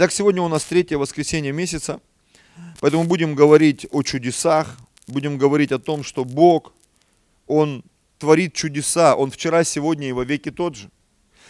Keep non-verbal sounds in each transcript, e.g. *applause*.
Итак, сегодня у нас третье воскресенье месяца, поэтому будем говорить о чудесах, будем говорить о том, что Бог, Он творит чудеса, Он вчера, сегодня и во веки тот же.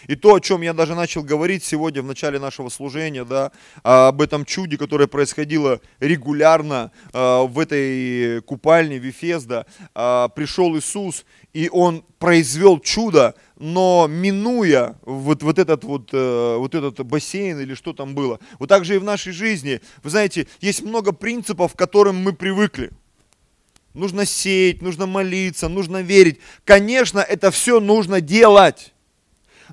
И то, о чем я даже начал говорить сегодня в начале нашего служения, да, об этом чуде, которое происходило регулярно а, в этой купальне Вифезда, а, пришел Иисус, и Он произвел чудо, но минуя вот, вот, этот вот, э, вот этот бассейн или что там было. Вот так же и в нашей жизни. Вы знаете, есть много принципов, к которым мы привыкли. Нужно сеять, нужно молиться, нужно верить. Конечно, это все нужно делать.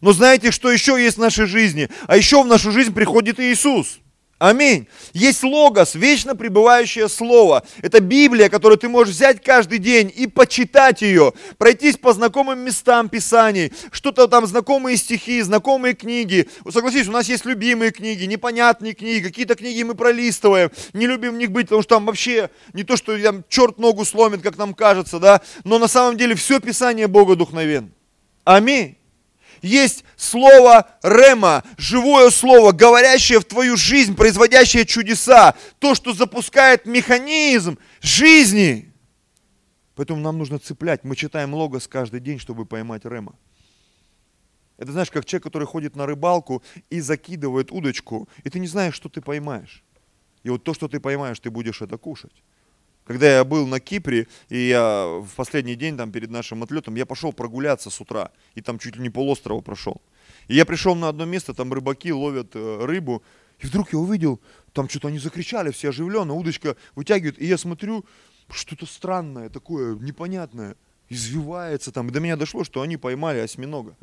Но знаете, что еще есть в нашей жизни? А еще в нашу жизнь приходит Иисус. Аминь. Есть логос, вечно пребывающее слово. Это Библия, которую ты можешь взять каждый день и почитать ее, пройтись по знакомым местам Писаний, что-то там знакомые стихи, знакомые книги. Согласись, у нас есть любимые книги, непонятные книги, какие-то книги мы пролистываем, не любим в них быть, потому что там вообще не то, что там черт ногу сломит, как нам кажется, да, но на самом деле все Писание Бога духновен. Аминь есть слово Рема, живое слово, говорящее в твою жизнь, производящее чудеса, то, что запускает механизм жизни. Поэтому нам нужно цеплять. Мы читаем логос каждый день, чтобы поймать Рема. Это знаешь, как человек, который ходит на рыбалку и закидывает удочку, и ты не знаешь, что ты поймаешь. И вот то, что ты поймаешь, ты будешь это кушать. Когда я был на Кипре, и я в последний день там перед нашим отлетом, я пошел прогуляться с утра, и там чуть ли не полострова прошел. И я пришел на одно место, там рыбаки ловят э, рыбу, и вдруг я увидел, там что-то они закричали, все оживленно, удочка вытягивают, и я смотрю, что-то странное такое, непонятное, извивается там. И до меня дошло, что они поймали осьминога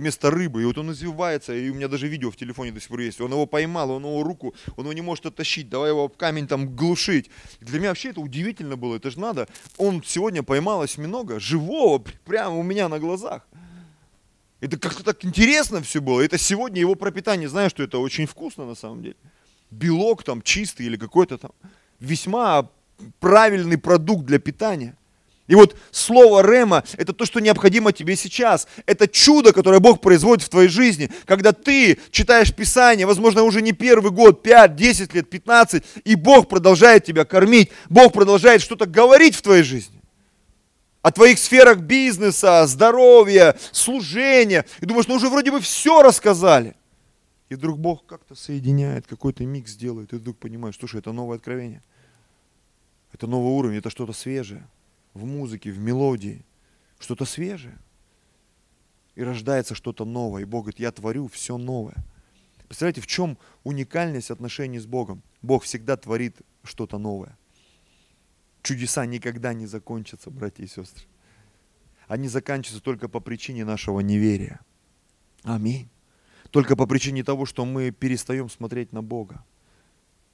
вместо рыбы. И вот он извивается, и у меня даже видео в телефоне до сих пор есть. Он его поймал, он его руку, он его не может оттащить, давай его об камень там глушить. Для меня вообще это удивительно было, это же надо. Он сегодня поймал осьминога, живого, прямо у меня на глазах. Это как-то так интересно все было. Это сегодня его пропитание, знаю, что это очень вкусно на самом деле. Белок там чистый или какой-то там весьма правильный продукт для питания. И вот слово Рема – это то, что необходимо тебе сейчас. Это чудо, которое Бог производит в твоей жизни. Когда ты читаешь Писание, возможно, уже не первый год, 5, 10 лет, 15, и Бог продолжает тебя кормить, Бог продолжает что-то говорить в твоей жизни. О твоих сферах бизнеса, здоровья, служения. И думаешь, ну уже вроде бы все рассказали. И вдруг Бог как-то соединяет, какой-то микс делает, и вдруг понимаешь, слушай, это новое откровение. Это новый уровень, это что-то свежее в музыке, в мелодии, что-то свежее. И рождается что-то новое. И Бог говорит, я творю все новое. Представляете, в чем уникальность отношений с Богом? Бог всегда творит что-то новое. Чудеса никогда не закончатся, братья и сестры. Они заканчиваются только по причине нашего неверия. Аминь. Только по причине того, что мы перестаем смотреть на Бога.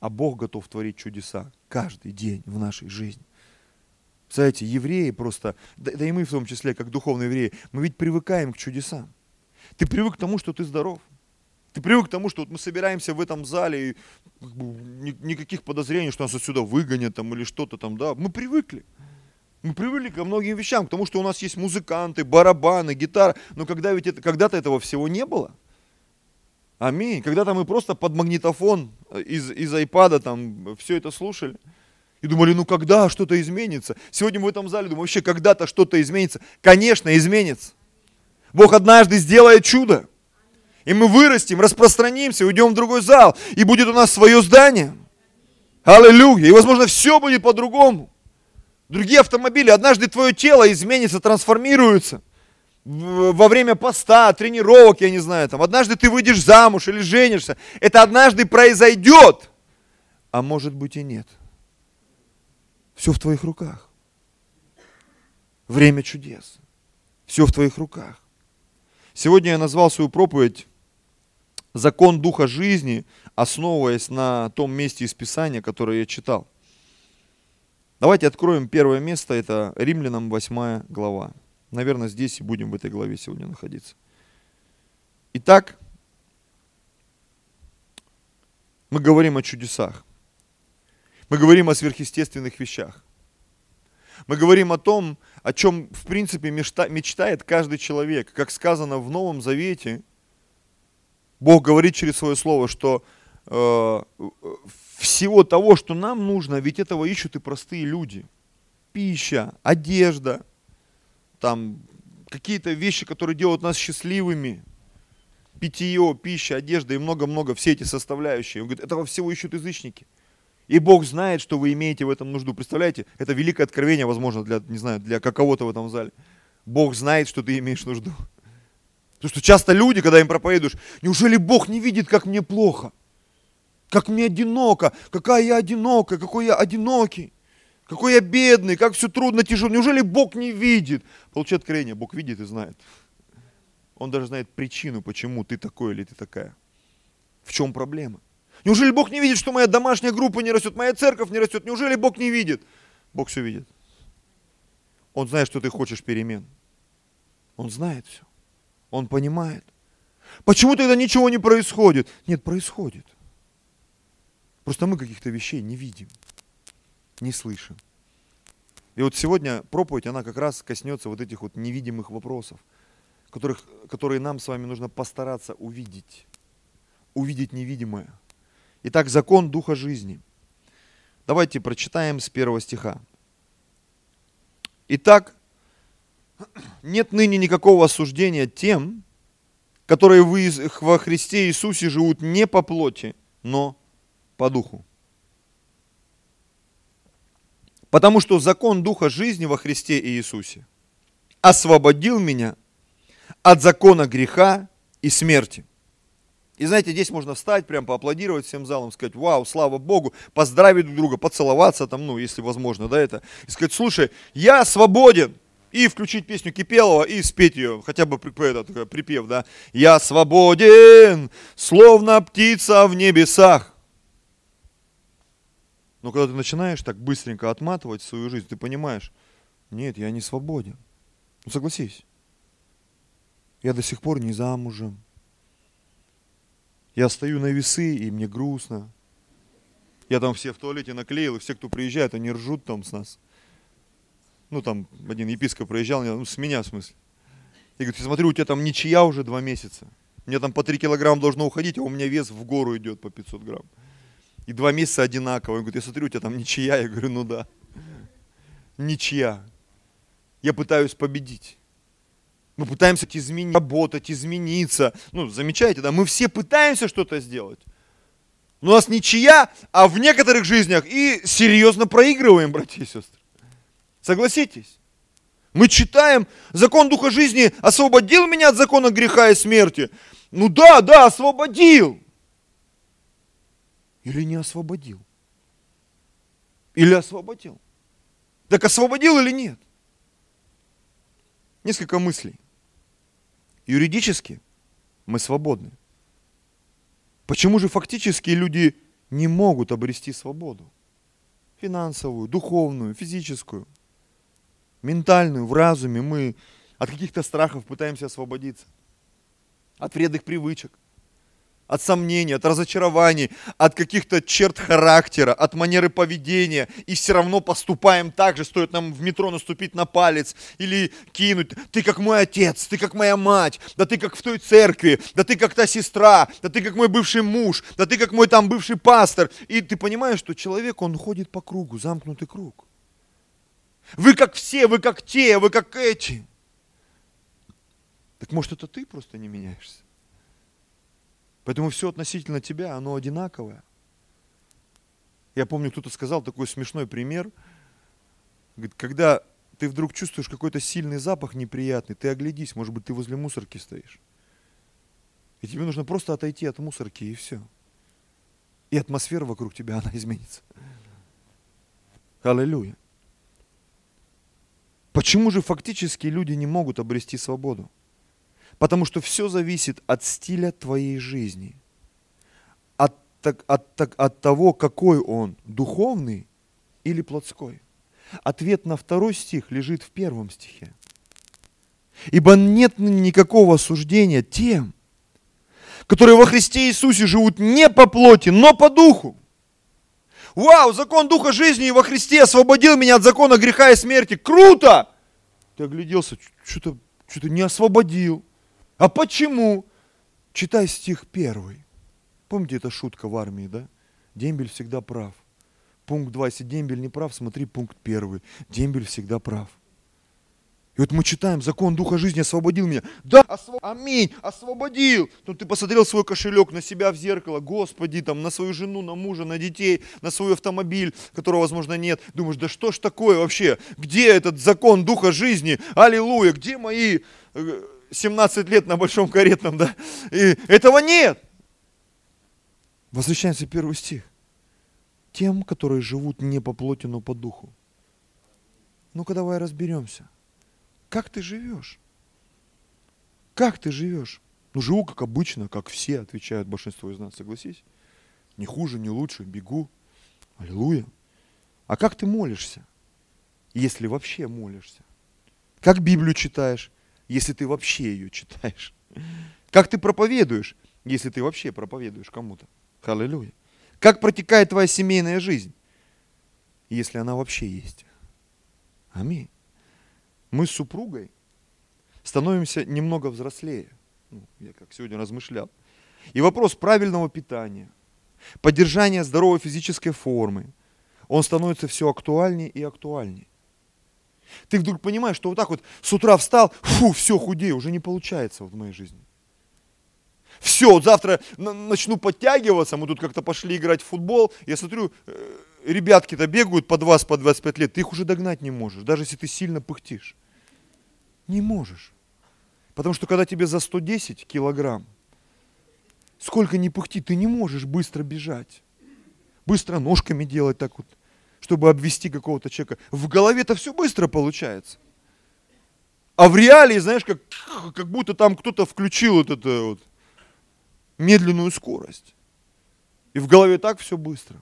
А Бог готов творить чудеса каждый день в нашей жизни. Представляете, евреи просто, да, да и мы в том числе, как духовные евреи, мы ведь привыкаем к чудесам. Ты привык к тому, что ты здоров. Ты привык к тому, что вот мы собираемся в этом зале, и как бы, никаких подозрений, что нас отсюда выгонят там, или что-то там, да. Мы привыкли. Мы привыкли ко многим вещам, к тому, что у нас есть музыканты, барабаны, гитара. Но когда ведь это, когда-то этого всего не было. Аминь. Когда-то мы просто под магнитофон из, из айпада там все это слушали. И думали, ну когда что-то изменится? Сегодня мы в этом зале думаем, вообще когда-то что-то изменится. Конечно, изменится. Бог однажды сделает чудо. И мы вырастем, распространимся, уйдем в другой зал. И будет у нас свое здание. Аллилуйя. И, возможно, все будет по-другому. Другие автомобили. Однажды твое тело изменится, трансформируется. Во время поста, тренировок, я не знаю. Там. Однажды ты выйдешь замуж или женишься. Это однажды произойдет. А может быть и нет. Все в твоих руках. Время чудес. Все в твоих руках. Сегодня я назвал свою проповедь «Закон Духа жизни», основываясь на том месте из Писания, которое я читал. Давайте откроем первое место, это Римлянам 8 глава. Наверное, здесь и будем в этой главе сегодня находиться. Итак, мы говорим о чудесах. Мы говорим о сверхъестественных вещах. Мы говорим о том, о чем, в принципе, мечтает каждый человек. Как сказано в Новом Завете, Бог говорит через свое слово, что э, всего того, что нам нужно, ведь этого ищут и простые люди. Пища, одежда, там какие-то вещи, которые делают нас счастливыми, питье, пища, одежда и много-много, все эти составляющие. Он говорит, этого всего ищут язычники. И Бог знает, что вы имеете в этом нужду. Представляете, это великое откровение, возможно, для, не знаю, для какого-то в этом зале. Бог знает, что ты имеешь нужду. Потому что часто люди, когда им проповедуешь, неужели Бог не видит, как мне плохо? Как мне одиноко, какая я одинокая, какой я одинокий, какой я бедный, как все трудно, тяжело. Неужели Бог не видит? Получи откровение, Бог видит и знает. Он даже знает причину, почему ты такой или ты такая. В чем проблема? Неужели Бог не видит, что моя домашняя группа не растет, моя церковь не растет? Неужели Бог не видит? Бог все видит. Он знает, что ты хочешь перемен. Он знает все. Он понимает. Почему тогда ничего не происходит? Нет, происходит. Просто мы каких-то вещей не видим, не слышим. И вот сегодня проповедь, она как раз коснется вот этих вот невидимых вопросов, которых, которые нам с вами нужно постараться увидеть. Увидеть невидимое. Итак, закон Духа жизни. Давайте прочитаем с первого стиха. Итак, нет ныне никакого осуждения тем, которые вы во Христе Иисусе живут не по плоти, но по духу. Потому что закон Духа жизни во Христе Иисусе освободил меня от закона греха и смерти. И знаете, здесь можно встать, прям поаплодировать всем залом, сказать, вау, слава Богу, поздравить друг друга, поцеловаться там, ну, если возможно, да, это. И сказать, слушай, я свободен, и включить песню Кипелова и спеть ее, хотя бы этот, припев, да. «Я свободен, словно птица в небесах». Но когда ты начинаешь так быстренько отматывать свою жизнь, ты понимаешь, нет, я не свободен. Ну согласись, я до сих пор не замужем. Я стою на весы, и мне грустно. Я там все в туалете наклеил, и все, кто приезжает, они ржут там с нас ну там один епископ проезжал, ну с меня в смысле. И говорит, смотрю, у тебя там ничья уже два месяца. Мне там по 3 килограмма должно уходить, а у меня вес в гору идет по 500 грамм. И два месяца одинаково. Он говорит, я смотрю, у тебя там ничья. Я говорю, ну да. Ничья. Я пытаюсь победить. Мы пытаемся изменить, работать, измениться. Ну, замечаете, да? Мы все пытаемся что-то сделать. Но у нас ничья, а в некоторых жизнях и серьезно проигрываем, братья и сестры. Согласитесь? Мы читаем, закон Духа жизни освободил меня от закона греха и смерти. Ну да, да, освободил. Или не освободил? Или освободил? Так освободил или нет? Несколько мыслей. Юридически мы свободны. Почему же фактически люди не могут обрести свободу? Финансовую, духовную, физическую ментальную, в разуме мы от каких-то страхов пытаемся освободиться. От вредных привычек, от сомнений, от разочарований, от каких-то черт характера, от манеры поведения. И все равно поступаем так же, стоит нам в метро наступить на палец или кинуть. Ты как мой отец, ты как моя мать, да ты как в той церкви, да ты как та сестра, да ты как мой бывший муж, да ты как мой там бывший пастор. И ты понимаешь, что человек, он ходит по кругу, замкнутый круг. Вы как все, вы как те, вы как эти. Так может это ты просто не меняешься? Поэтому все относительно тебя, оно одинаковое. Я помню, кто-то сказал такой смешной пример. Говорит, когда ты вдруг чувствуешь какой-то сильный запах неприятный, ты оглядись, может быть, ты возле мусорки стоишь. И тебе нужно просто отойти от мусорки, и все. И атмосфера вокруг тебя, *laughs* она изменится. Аллилуйя. Почему же фактически люди не могут обрести свободу? Потому что все зависит от стиля твоей жизни, от, от, от, от того, какой он, духовный или плотской. Ответ на второй стих лежит в первом стихе. Ибо нет никакого осуждения тем, которые во Христе Иисусе живут не по плоти, но по духу. Вау, закон Духа жизни во Христе освободил меня от закона греха и смерти. Круто! Ты огляделся, что-то что не освободил. А почему? Читай стих первый. Помните, эта шутка в армии, да? Дембель всегда прав. Пункт 2. Если дембель не прав, смотри пункт 1. Дембель всегда прав. И вот мы читаем, закон Духа жизни освободил меня. Да, осво... аминь, освободил. Но ты посмотрел свой кошелек на себя в зеркало, Господи, там, на свою жену, на мужа, на детей, на свой автомобиль, которого, возможно, нет. Думаешь, да что ж такое вообще? Где этот закон Духа жизни? Аллилуйя, где мои 17 э, лет на большом каретном, да? И этого нет. Возвращаемся в первый стих. Тем, которые живут не по плоти, но по духу. Ну-ка давай разберемся. Как ты живешь? Как ты живешь? Ну, живу как обычно, как все, отвечают большинство из нас, согласись. Не хуже, не лучше, бегу. Аллилуйя. А как ты молишься? Если вообще молишься. Как Библию читаешь, если ты вообще ее читаешь? Как ты проповедуешь, если ты вообще проповедуешь кому-то? Аллилуйя. Как протекает твоя семейная жизнь, если она вообще есть? Аминь мы с супругой становимся немного взрослее. Ну, я как сегодня размышлял. И вопрос правильного питания, поддержания здоровой физической формы, он становится все актуальнее и актуальнее. Ты вдруг понимаешь, что вот так вот с утра встал, фу, все, худею, уже не получается вот в моей жизни. Все, вот завтра начну подтягиваться, мы тут как-то пошли играть в футбол, я смотрю, э, ребятки-то бегают по 20, по 25 лет, ты их уже догнать не можешь, даже если ты сильно пыхтишь. Не можешь. Потому что когда тебе за 110 килограмм, сколько ни пыхти, ты не можешь быстро бежать. Быстро ножками делать так вот, чтобы обвести какого-то человека. В голове-то все быстро получается. А в реалии, знаешь, как, как будто там кто-то включил вот эту вот медленную скорость. И в голове так все быстро.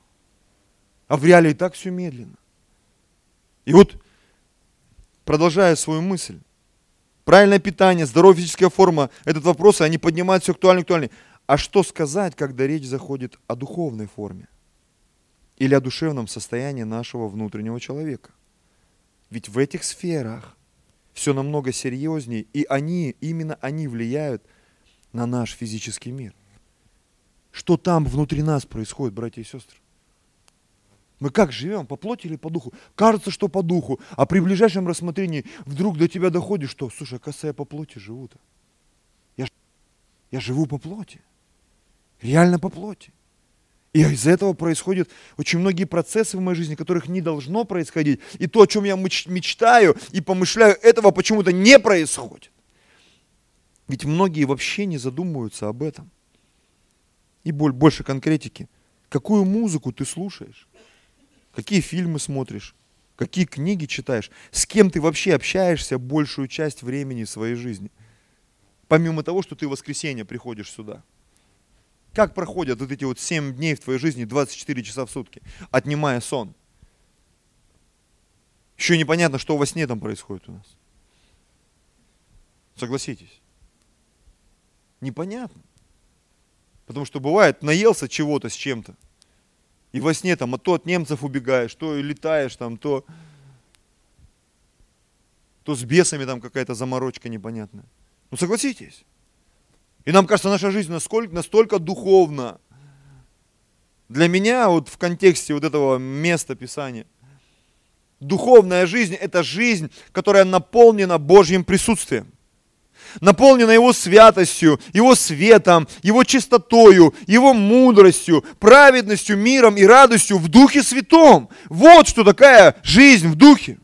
А в реалии так все медленно. И вот, продолжая свою мысль, правильное питание, здоровая физическая форма, этот вопрос, они поднимают все актуально, актуально. А что сказать, когда речь заходит о духовной форме? Или о душевном состоянии нашего внутреннего человека? Ведь в этих сферах все намного серьезнее, и они, именно они влияют на наш физический мир. Что там внутри нас происходит, братья и сестры? Мы как живем, по плоти или по духу? Кажется, что по духу, а при ближайшем рассмотрении вдруг до тебя доходит, что, слушай, оказывается, я по плоти живу-то. Я, я живу по плоти. Реально по плоти. И из-за этого происходят очень многие процессы в моей жизни, которых не должно происходить. И то, о чем я мечтаю и помышляю, этого почему-то не происходит. Ведь многие вообще не задумываются об этом. И больше конкретики. Какую музыку ты слушаешь? какие фильмы смотришь, какие книги читаешь, с кем ты вообще общаешься большую часть времени своей жизни. Помимо того, что ты в воскресенье приходишь сюда. Как проходят вот эти вот 7 дней в твоей жизни, 24 часа в сутки, отнимая сон? Еще непонятно, что во сне там происходит у нас. Согласитесь. Непонятно. Потому что бывает, наелся чего-то с чем-то. И во сне там, а то от немцев убегаешь, то летаешь там, то, то с бесами там какая-то заморочка непонятная. Ну согласитесь. И нам кажется, наша жизнь насколько, настолько духовна. Для меня вот в контексте вот этого места Писания, духовная жизнь – это жизнь, которая наполнена Божьим присутствием наполнена Его святостью, Его светом, Его чистотою, Его мудростью, праведностью, миром и радостью в Духе Святом. Вот что такая жизнь в Духе.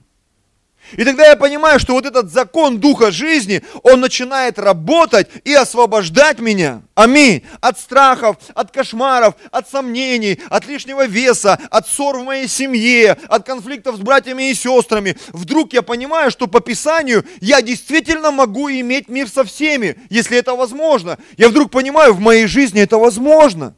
И тогда я понимаю, что вот этот закон Духа жизни, он начинает работать и освобождать меня. Аминь. От страхов, от кошмаров, от сомнений, от лишнего веса, от ссор в моей семье, от конфликтов с братьями и сестрами. Вдруг я понимаю, что по Писанию я действительно могу иметь мир со всеми, если это возможно. Я вдруг понимаю, в моей жизни это возможно.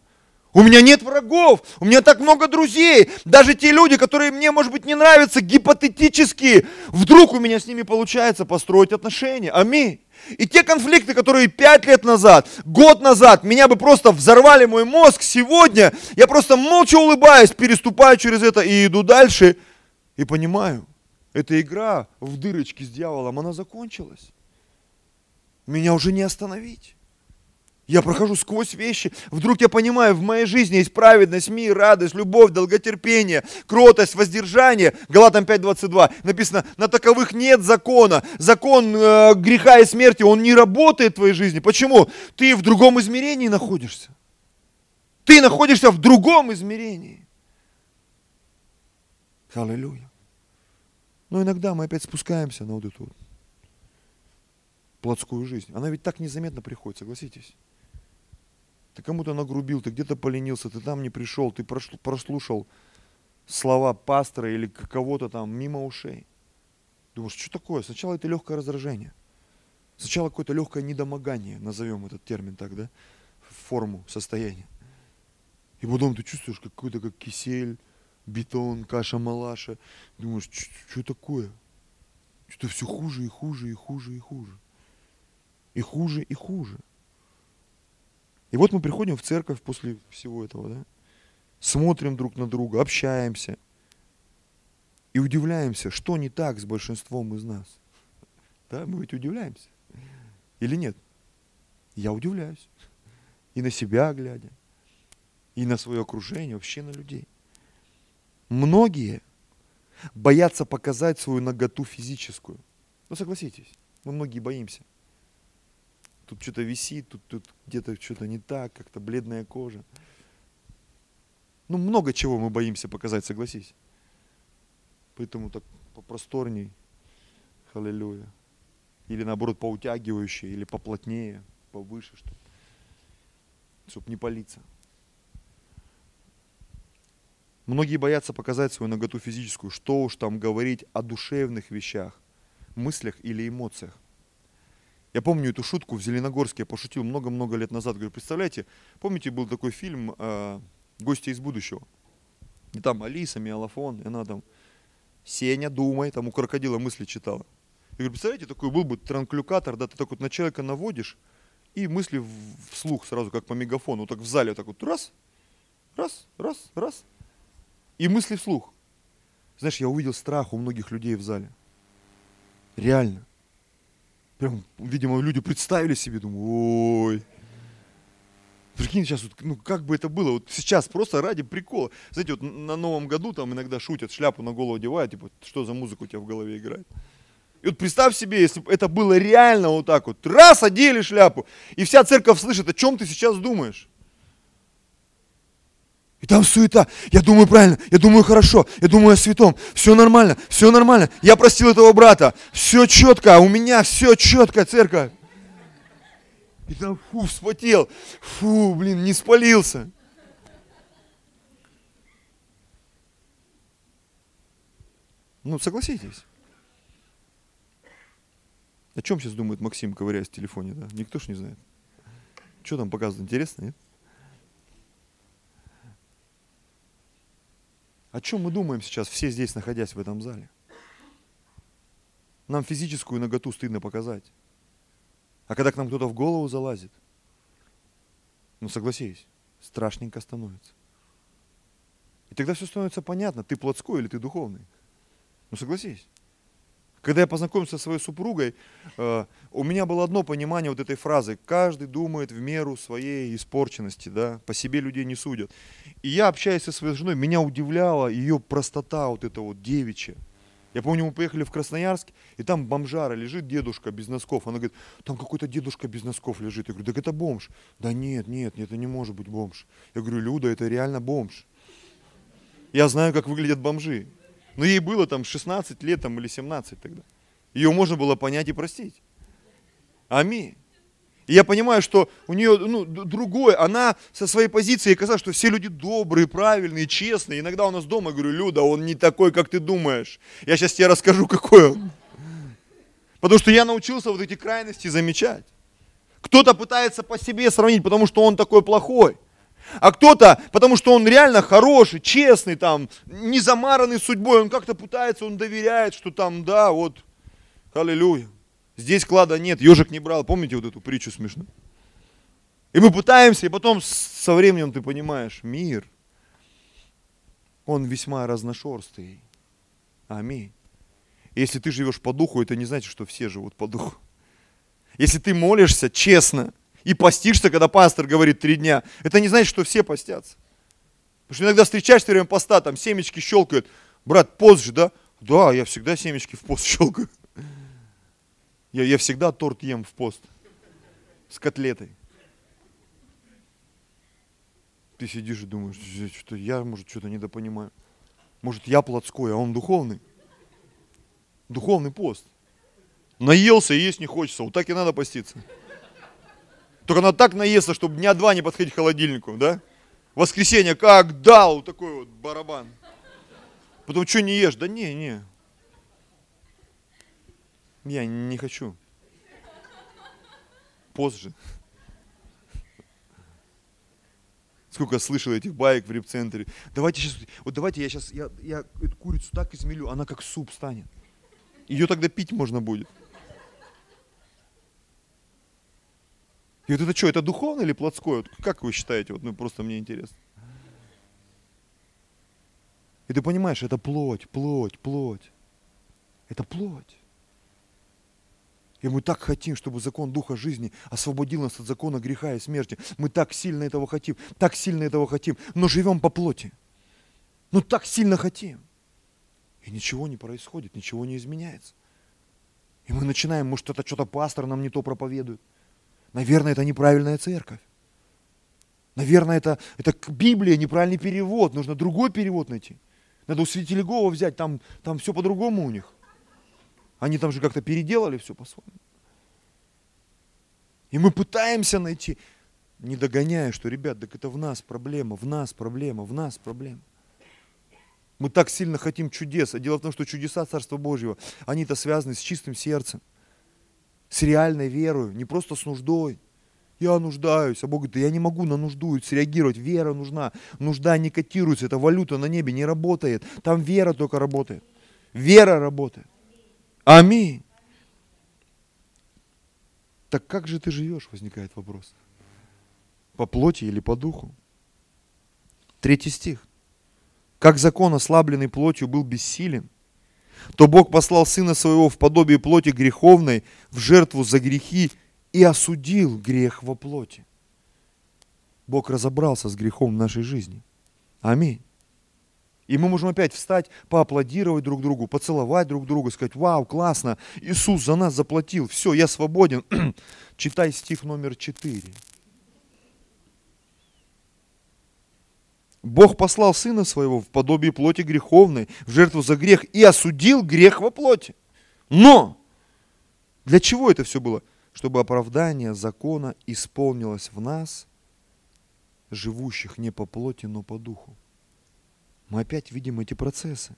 У меня нет врагов, у меня так много друзей. Даже те люди, которые мне, может быть, не нравятся гипотетически, вдруг у меня с ними получается построить отношения. Аминь. И те конфликты, которые пять лет назад, год назад, меня бы просто взорвали мой мозг, сегодня я просто молча улыбаюсь, переступаю через это и иду дальше. И понимаю, эта игра в дырочке с дьяволом, она закончилась. Меня уже не остановить. Я прохожу сквозь вещи, вдруг я понимаю, в моей жизни есть праведность, мир, радость, любовь, долготерпение, кротость, воздержание. Галатам 5.22 написано, на таковых нет закона. Закон э, греха и смерти, он не работает в твоей жизни. Почему? Ты в другом измерении находишься. Ты находишься в другом измерении. Аллилуйя. Но иногда мы опять спускаемся на вот эту плотскую жизнь. Она ведь так незаметно приходит, согласитесь. Ты кому-то нагрубил, ты где-то поленился, ты там не пришел, ты прослушал слова пастора или кого-то там мимо ушей. Думаешь, что такое? Сначала это легкое раздражение. Сначала какое-то легкое недомогание, назовем этот термин так, да, форму состояния. И потом ты чувствуешь какой-то как кисель, бетон, каша-малаша. Думаешь, что такое? Что-то все хуже и хуже и хуже и хуже. И хуже и хуже. И вот мы приходим в церковь после всего этого, да? Смотрим друг на друга, общаемся. И удивляемся, что не так с большинством из нас. Да, мы ведь удивляемся. Или нет? Я удивляюсь. И на себя глядя, и на свое окружение, вообще на людей. Многие боятся показать свою наготу физическую. Ну, согласитесь, мы многие боимся тут что-то висит, тут, тут где-то что-то не так, как-то бледная кожа. Ну, много чего мы боимся показать, согласись. Поэтому так попросторней. Аллилуйя. Или наоборот поутягивающее, или поплотнее, повыше, чтобы, чтобы не палиться. Многие боятся показать свою наготу физическую. Что уж там говорить о душевных вещах, мыслях или эмоциях. Я помню эту шутку в Зеленогорске, я пошутил много-много лет назад. Говорю, представляете, помните, был такой фильм э, «Гости из будущего»? И там Алиса, Миолафон, и она там «Сеня, думай», там у крокодила мысли читала. Я говорю, представляете, такой был бы транклюкатор, да, ты так вот на человека наводишь, и мысли вслух сразу, как по мегафону, вот так в зале, вот так вот раз, раз, раз, раз, и мысли вслух. Знаешь, я увидел страх у многих людей в зале. Реально. Прям, видимо, люди представили себе, думаю, ой. Прикинь, сейчас, вот, ну как бы это было, вот сейчас просто ради прикола. Знаете, вот на Новом году там иногда шутят, шляпу на голову одевают, типа, что за музыка у тебя в голове играет. И вот представь себе, если бы это было реально вот так вот, раз одели шляпу, и вся церковь слышит, о чем ты сейчас думаешь. И там суета. Я думаю правильно, я думаю хорошо, я думаю о святом. Все нормально, все нормально. Я простил этого брата. Все четко, а у меня все четко, церковь. И там, фу, вспотел. Фу, блин, не спалился. Ну, согласитесь. О чем сейчас думает Максим, ковыряясь в телефоне, да? Никто ж не знает. Что там показывает, интересно, нет? О чем мы думаем сейчас, все здесь, находясь в этом зале? Нам физическую наготу стыдно показать. А когда к нам кто-то в голову залазит, ну согласись, страшненько становится. И тогда все становится понятно, ты плотской или ты духовный. Ну согласись. Когда я познакомился со своей супругой, э, у меня было одно понимание вот этой фразы. Каждый думает в меру своей испорченности, да, по себе людей не судят. И я, общаясь со своей женой, меня удивляла ее простота вот эта вот девичья. Я помню, мы поехали в Красноярск, и там бомжара лежит, дедушка без носков. Она говорит, там какой-то дедушка без носков лежит. Я говорю, так это бомж. Да нет, нет, это не может быть бомж. Я говорю, Люда, это реально бомж. Я знаю, как выглядят бомжи. Но ей было там 16 лет там, или 17 тогда. Ее можно было понять и простить. Аминь. И я понимаю, что у нее ну, другое, она со своей позиции казалось, что все люди добрые, правильные, честные. Иногда у нас дома, я говорю, Люда, он не такой, как ты думаешь. Я сейчас тебе расскажу, какой он. Потому что я научился вот эти крайности замечать. Кто-то пытается по себе сравнить, потому что он такой плохой. А кто-то, потому что он реально хороший, честный, там, не замаранный судьбой, он как-то пытается, он доверяет, что там, да, вот, аллилуйя. Здесь клада нет, ежик не брал. Помните вот эту притчу смешную? И мы пытаемся, и потом со временем ты понимаешь, мир, он весьма разношерстный. Аминь. Если ты живешь по духу, это не значит, что все живут по духу. Если ты молишься честно, и постишься, когда пастор говорит три дня, это не значит, что все постятся. Потому что иногда встречаешься во время поста, там семечки щелкают. Брат, пост же, да? Да, я всегда семечки в пост *laughs* щелкаю. Я, я всегда торт ем в пост с котлетой. Ты сидишь и думаешь, что я, может, что-то недопонимаю. Может, я плотской, а он духовный. Духовный пост. Наелся и есть не хочется. Вот так и надо поститься. Только надо так наесться, чтобы дня два не подходить к холодильнику, да? Воскресенье как дал такой вот барабан. Потом что не ешь? Да не, не. Я не хочу. Позже. Сколько слышал этих баек в репцентре. Давайте сейчас, вот давайте я сейчас, я, я эту курицу так измелю, она как суп станет. Ее тогда пить можно будет. И вот это что, это духовное или плотское? Вот как вы считаете? Вот, ну, просто мне интересно. И ты понимаешь, это плоть, плоть, плоть. Это плоть. И мы так хотим, чтобы закон Духа жизни освободил нас от закона греха и смерти. Мы так сильно этого хотим, так сильно этого хотим, но живем по плоти. Ну так сильно хотим. И ничего не происходит, ничего не изменяется. И мы начинаем, может, это что-то пастор нам не то проповедует. Наверное, это неправильная церковь. Наверное, это, это Библия, неправильный перевод. Нужно другой перевод найти. Надо у святителя Гова взять, там, там все по-другому у них. Они там же как-то переделали все по-своему. И мы пытаемся найти, не догоняя, что, ребят, так это в нас проблема, в нас проблема, в нас проблема. Мы так сильно хотим чудес. А дело в том, что чудеса Царства Божьего, они-то связаны с чистым сердцем с реальной верой, не просто с нуждой. Я нуждаюсь, а Бог говорит, я не могу на нужду среагировать, вера нужна. Нужда не котируется, это валюта на небе не работает. Там вера только работает. Вера работает. Аминь. Так как же ты живешь, возникает вопрос. По плоти или по духу? Третий стих. Как закон, ослабленный плотью, был бессилен, то Бог послал Сына Своего в подобие плоти греховной, в жертву за грехи и осудил грех во плоти. Бог разобрался с грехом в нашей жизни. Аминь. И мы можем опять встать, поаплодировать друг другу, поцеловать друг друга, сказать, вау, классно, Иисус за нас заплатил, все, я свободен. *clears throat* Читай стих номер четыре. Бог послал Сына Своего в подобие плоти греховной, в жертву за грех, и осудил грех во плоти. Но для чего это все было? Чтобы оправдание закона исполнилось в нас, живущих не по плоти, но по духу. Мы опять видим эти процессы.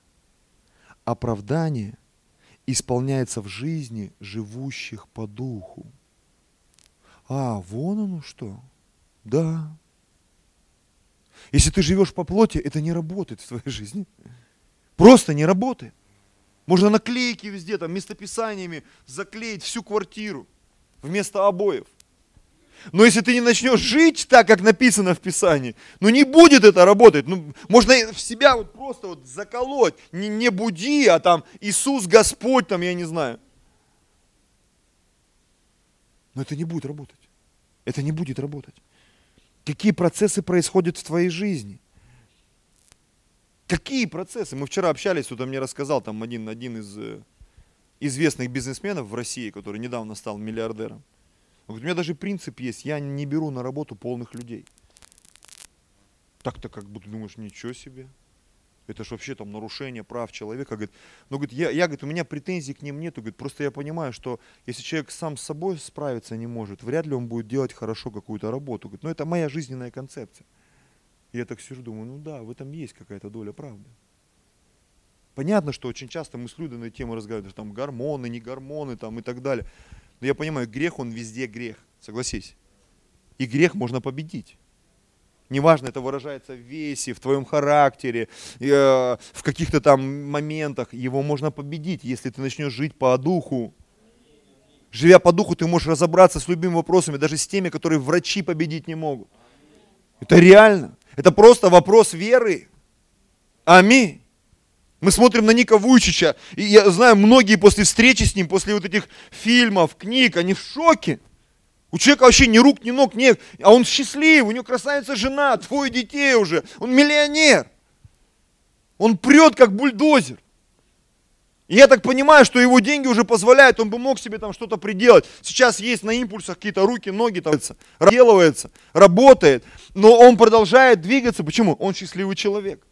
Оправдание исполняется в жизни живущих по духу. А, вон оно что. Да, если ты живешь по плоти, это не работает в твоей жизни. Просто не работает. Можно наклейки везде, там, местописаниями заклеить всю квартиру вместо обоев. Но если ты не начнешь жить так, как написано в Писании, ну не будет это работать. Ну, можно в себя вот просто вот заколоть. Не, не буди, а там Иисус Господь, там, я не знаю. Но это не будет работать. Это не будет работать. Какие процессы происходят в твоей жизни? Какие процессы? Мы вчера общались, кто-то мне рассказал, там один, один из э, известных бизнесменов в России, который недавно стал миллиардером. Он говорит, у меня даже принцип есть, я не беру на работу полных людей. Так-то как будто думаешь, ничего себе. Это же вообще там нарушение прав человека. Говорит, ну, говорит, я, я, говорит, у меня претензий к ним нету. Говорит, просто я понимаю, что если человек сам с собой справиться не может, вряд ли он будет делать хорошо какую-то работу. Говорит, ну, это моя жизненная концепция. И я так сижу, думаю, ну да, в этом есть какая-то доля правды. Понятно, что очень часто мы с Людой на тему разговариваем, что там гормоны, не гормоны там и так далее. Но я понимаю, грех, он везде грех, согласись. И грех можно победить. Неважно, это выражается в весе, в твоем характере, э, в каких-то там моментах. Его можно победить, если ты начнешь жить по духу. Живя по духу, ты можешь разобраться с любыми вопросами, даже с теми, которые врачи победить не могут. Это реально. Это просто вопрос веры. Аминь. Мы смотрим на Ника Вуйчича, и я знаю, многие после встречи с ним, после вот этих фильмов, книг, они в шоке. У человека вообще ни рук, ни ног нет, а он счастлив, у него красавица жена, твое детей уже, он миллионер. Он прет, как бульдозер. И я так понимаю, что его деньги уже позволяют, он бы мог себе там что-то приделать. Сейчас есть на импульсах какие-то руки, ноги, там, делается, работает, но он продолжает двигаться. Почему? Он счастливый человек.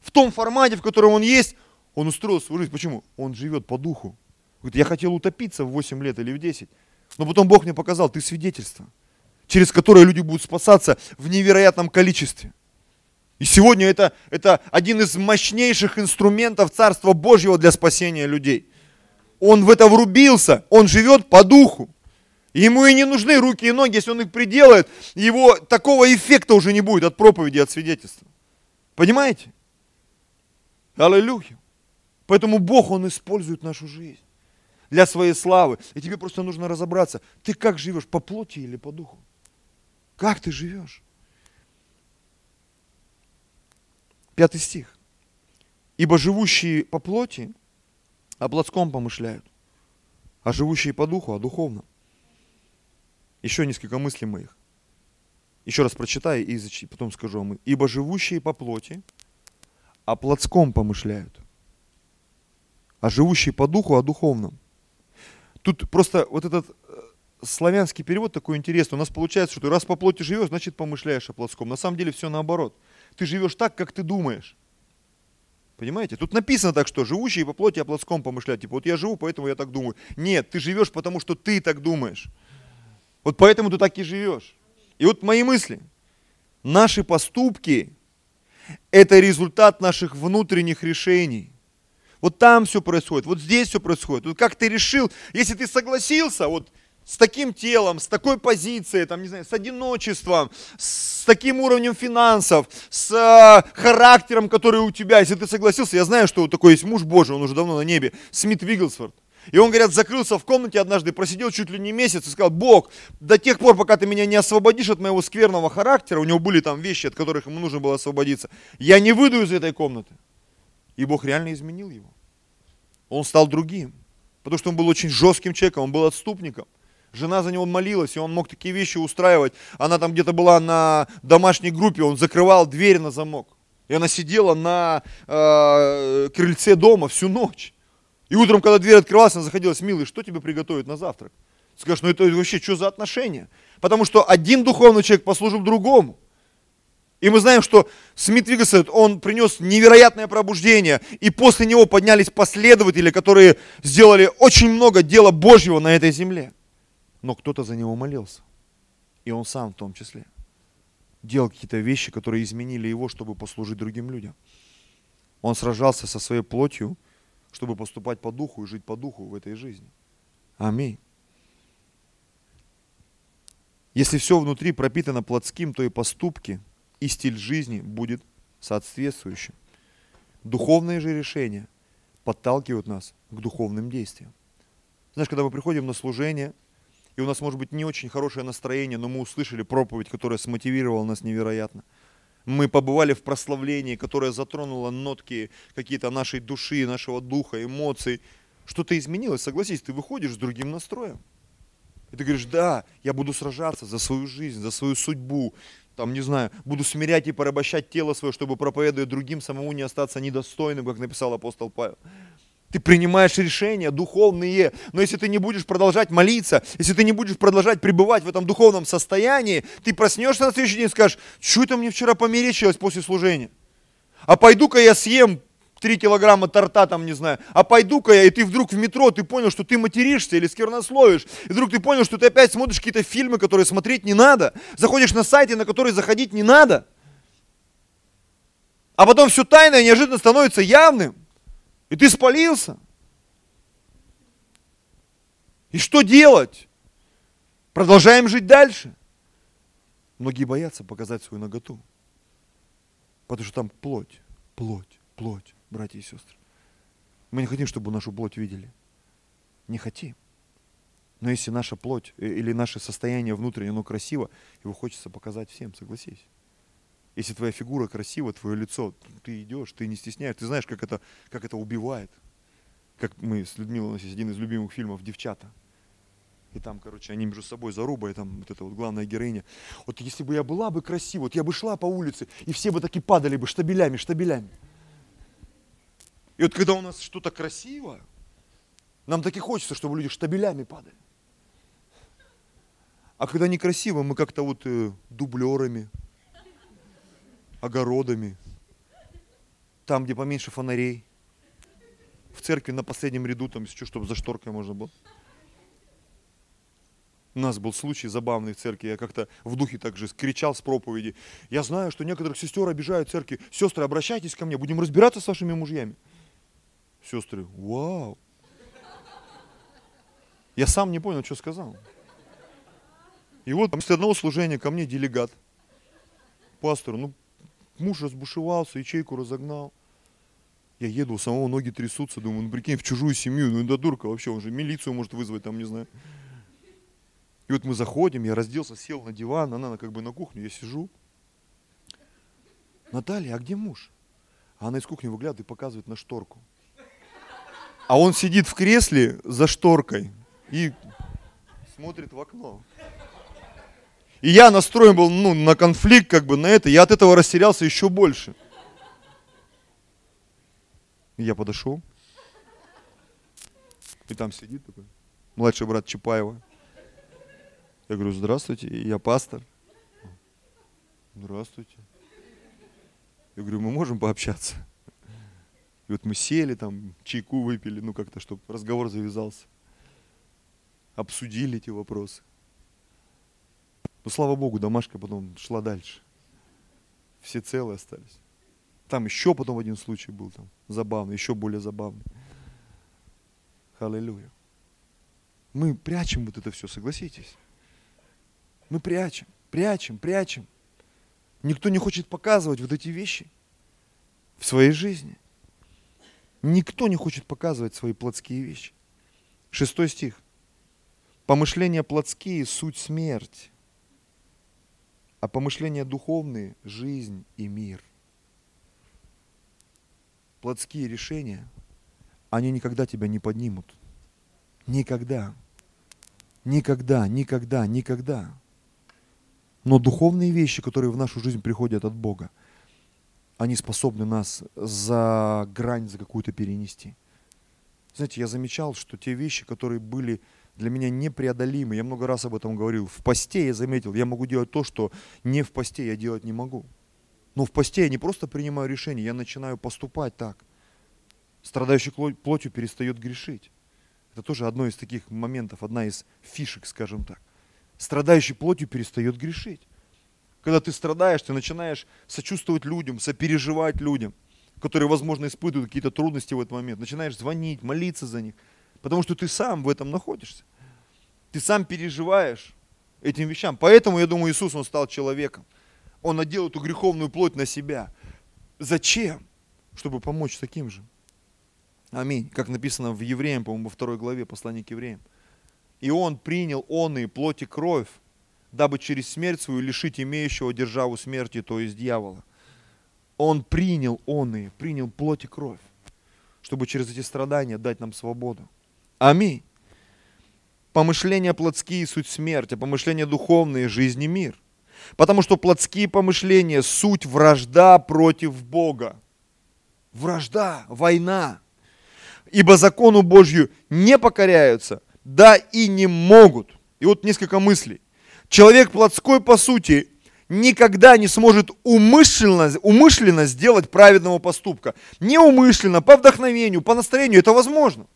В том формате, в котором он есть, он устроил свою жизнь. Почему? Он живет по духу. Говорит, я хотел утопиться в 8 лет или в 10, но потом Бог мне показал, ты свидетельство, через которое люди будут спасаться в невероятном количестве. И сегодня это, это один из мощнейших инструментов Царства Божьего для спасения людей. Он в это врубился, он живет по духу. Ему и не нужны руки и ноги, если он их приделает, его такого эффекта уже не будет от проповеди, от свидетельства. Понимаете? Аллилуйя. Поэтому Бог, Он использует нашу жизнь для своей славы. И тебе просто нужно разобраться, ты как живешь, по плоти или по духу? Как ты живешь? Пятый стих. Ибо живущие по плоти о плотском помышляют, а живущие по духу о духовном. Еще несколько мыслей моих. Еще раз прочитаю и потом скажу вам. Ибо живущие по плоти о плотском помышляют, а живущие по духу о духовном. Тут просто вот этот э, славянский перевод такой интересный. У нас получается, что раз по плоти живешь, значит помышляешь о плотском. На самом деле все наоборот – ты живешь так, как ты думаешь. Понимаете? Тут написано так, что живущие по плоти о плотском помышляют. Типа, вот я живу, поэтому я так думаю. Нет, ты живешь, потому что ты так думаешь. Вот поэтому ты так и живешь. И вот мои мысли. Наши поступки – это результат наших внутренних решений. Вот там все происходит, вот здесь все происходит. Вот как ты решил, если ты согласился, вот с таким телом, с такой позицией, там, не знаю, с одиночеством, с таким уровнем финансов, с э, характером, который у тебя, если ты согласился, я знаю, что вот такой есть муж Божий, он уже давно на небе, Смит Вигглсворт. И он, говорят, закрылся в комнате однажды, просидел чуть ли не месяц и сказал, Бог, до тех пор, пока ты меня не освободишь от моего скверного характера, у него были там вещи, от которых ему нужно было освободиться, я не выйду из этой комнаты. И Бог реально изменил его. Он стал другим, потому что он был очень жестким человеком, он был отступником. Жена за него молилась, и он мог такие вещи устраивать. Она там где-то была на домашней группе, он закрывал дверь на замок. И она сидела на э, крыльце дома всю ночь. И утром, когда дверь открывалась, она заходила, милый, что тебе приготовить на завтрак? Скажешь, ну это вообще что за отношения? Потому что один духовный человек послужил другому. И мы знаем, что Смит Вигасет, он принес невероятное пробуждение, и после него поднялись последователи, которые сделали очень много дела Божьего на этой земле но кто-то за него молился. И он сам в том числе. Делал какие-то вещи, которые изменили его, чтобы послужить другим людям. Он сражался со своей плотью, чтобы поступать по духу и жить по духу в этой жизни. Аминь. Если все внутри пропитано плотским, то и поступки, и стиль жизни будет соответствующим. Духовные же решения подталкивают нас к духовным действиям. Знаешь, когда мы приходим на служение, и у нас может быть не очень хорошее настроение, но мы услышали проповедь, которая смотивировала нас невероятно. Мы побывали в прославлении, которое затронуло нотки какие-то нашей души, нашего духа, эмоций. Что-то изменилось, согласись, ты выходишь с другим настроем. И ты говоришь, да, я буду сражаться за свою жизнь, за свою судьбу, там, не знаю, буду смирять и порабощать тело свое, чтобы проповедуя другим, самому не остаться недостойным, как написал апостол Павел. Ты принимаешь решения духовные. Но если ты не будешь продолжать молиться, если ты не будешь продолжать пребывать в этом духовном состоянии, ты проснешься на следующий день и скажешь, что это мне вчера померещилось после служения? А пойду-ка я съем 3 килограмма торта, там, не знаю, а пойду-ка я, и ты вдруг в метро, ты понял, что ты материшься или сквернословишь, и вдруг ты понял, что ты опять смотришь какие-то фильмы, которые смотреть не надо, заходишь на сайты, на которые заходить не надо, а потом все тайное неожиданно становится явным. И ты спалился. И что делать? Продолжаем жить дальше. Многие боятся показать свою ноготу. Потому что там плоть, плоть, плоть, братья и сестры. Мы не хотим, чтобы нашу плоть видели. Не хотим. Но если наша плоть э, или наше состояние внутреннее, оно красиво, его хочется показать всем, согласись. Если твоя фигура красива, твое лицо, ты идешь, ты не стесняешь, ты знаешь, как это, как это убивает. Как мы с Людмилой, у нас есть один из любимых фильмов «Девчата». И там, короче, они между собой зарубой, там вот эта вот главная героиня. Вот если бы я была бы красива, вот я бы шла по улице, и все бы таки падали бы штабелями, штабелями. И вот когда у нас что-то красиво, нам таки хочется, чтобы люди штабелями падали. А когда некрасиво, мы как-то вот э, дублерами, огородами, там, где поменьше фонарей, в церкви на последнем ряду, там еще, чтобы за шторкой можно было. У нас был случай забавный в церкви, я как-то в духе также кричал с проповеди. Я знаю, что некоторых сестер обижают церкви. Сестры, обращайтесь ко мне, будем разбираться с вашими мужьями. Сестры, вау. Я сам не понял, что сказал. И вот после одного служения ко мне делегат. Пастор, ну, муж разбушевался, ячейку разогнал. Я еду, у самого ноги трясутся, думаю, ну прикинь, в чужую семью, ну это дурка вообще, он же милицию может вызвать, там, не знаю. И вот мы заходим, я разделся, сел на диван, она как бы на кухню, я сижу. Наталья, а где муж? А она из кухни выглядывает и показывает на шторку. А он сидит в кресле за шторкой и смотрит в окно. И я настроен был ну, на конфликт, как бы на это. Я от этого растерялся еще больше. Я подошел. И там сидит такой младший брат Чапаева. Я говорю, здравствуйте, я пастор. Здравствуйте. Я говорю, мы можем пообщаться? И вот мы сели там, чайку выпили, ну как-то, чтобы разговор завязался. Обсудили эти вопросы. Но слава богу, домашка потом шла дальше. Все целые остались. Там еще потом один случай был там забавный, еще более забавный. Аллилуйя. Мы прячем вот это все, согласитесь? Мы прячем, прячем, прячем. Никто не хочет показывать вот эти вещи в своей жизни. Никто не хочет показывать свои плотские вещи. Шестой стих. Помышления плотские – суть смерть, а помышления духовные – жизнь и мир. Плотские решения, они никогда тебя не поднимут. Никогда. Никогда, никогда, никогда. Но духовные вещи, которые в нашу жизнь приходят от Бога, они способны нас за грань, за какую-то перенести. Знаете, я замечал, что те вещи, которые были для меня непреодолимы, я много раз об этом говорил, в посте я заметил, я могу делать то, что не в посте я делать не могу. Но в посте я не просто принимаю решение, я начинаю поступать так. Страдающий плотью перестает грешить. Это тоже одно из таких моментов, одна из фишек, скажем так страдающий плотью перестает грешить. Когда ты страдаешь, ты начинаешь сочувствовать людям, сопереживать людям, которые, возможно, испытывают какие-то трудности в этот момент. Начинаешь звонить, молиться за них, потому что ты сам в этом находишься. Ты сам переживаешь этим вещам. Поэтому, я думаю, Иисус, Он стал человеком. Он надел эту греховную плоть на себя. Зачем? Чтобы помочь таким же. Аминь. Как написано в Евреям, по-моему, во второй главе, послание к Евреям и он принял он и плоть и кровь, дабы через смерть свою лишить имеющего державу смерти, то есть дьявола. Он принял он и, принял плоть и кровь, чтобы через эти страдания дать нам свободу. Аминь. Помышления плотские – суть смерть, а помышления духовные – жизнь и мир. Потому что плотские помышления – суть вражда против Бога. Вражда, война. Ибо закону Божью не покоряются – да и не могут. И вот несколько мыслей. Человек плотской, по сути, никогда не сможет умышленно, умышленно сделать праведного поступка. Неумышленно, по вдохновению, по настроению это возможно.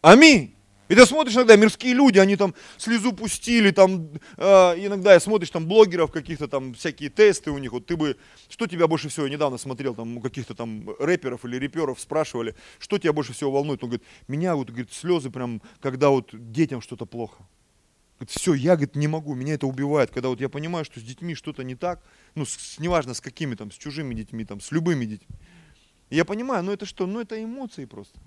Аминь. И ты смотришь иногда, мирские люди, они там слезу пустили, там, э, иногда смотришь там блогеров каких-то там, всякие тесты у них, вот ты бы, что тебя больше всего, я недавно смотрел там у каких-то там рэперов или реперов, спрашивали, что тебя больше всего волнует, он говорит, меня вот, говорит, слезы прям, когда вот детям что-то плохо. Все, я, говорит, не могу, меня это убивает, когда вот я понимаю, что с детьми что-то не так, ну, с, неважно с какими там, с чужими детьми, там, с любыми детьми. Я понимаю, ну это что, ну это эмоции просто.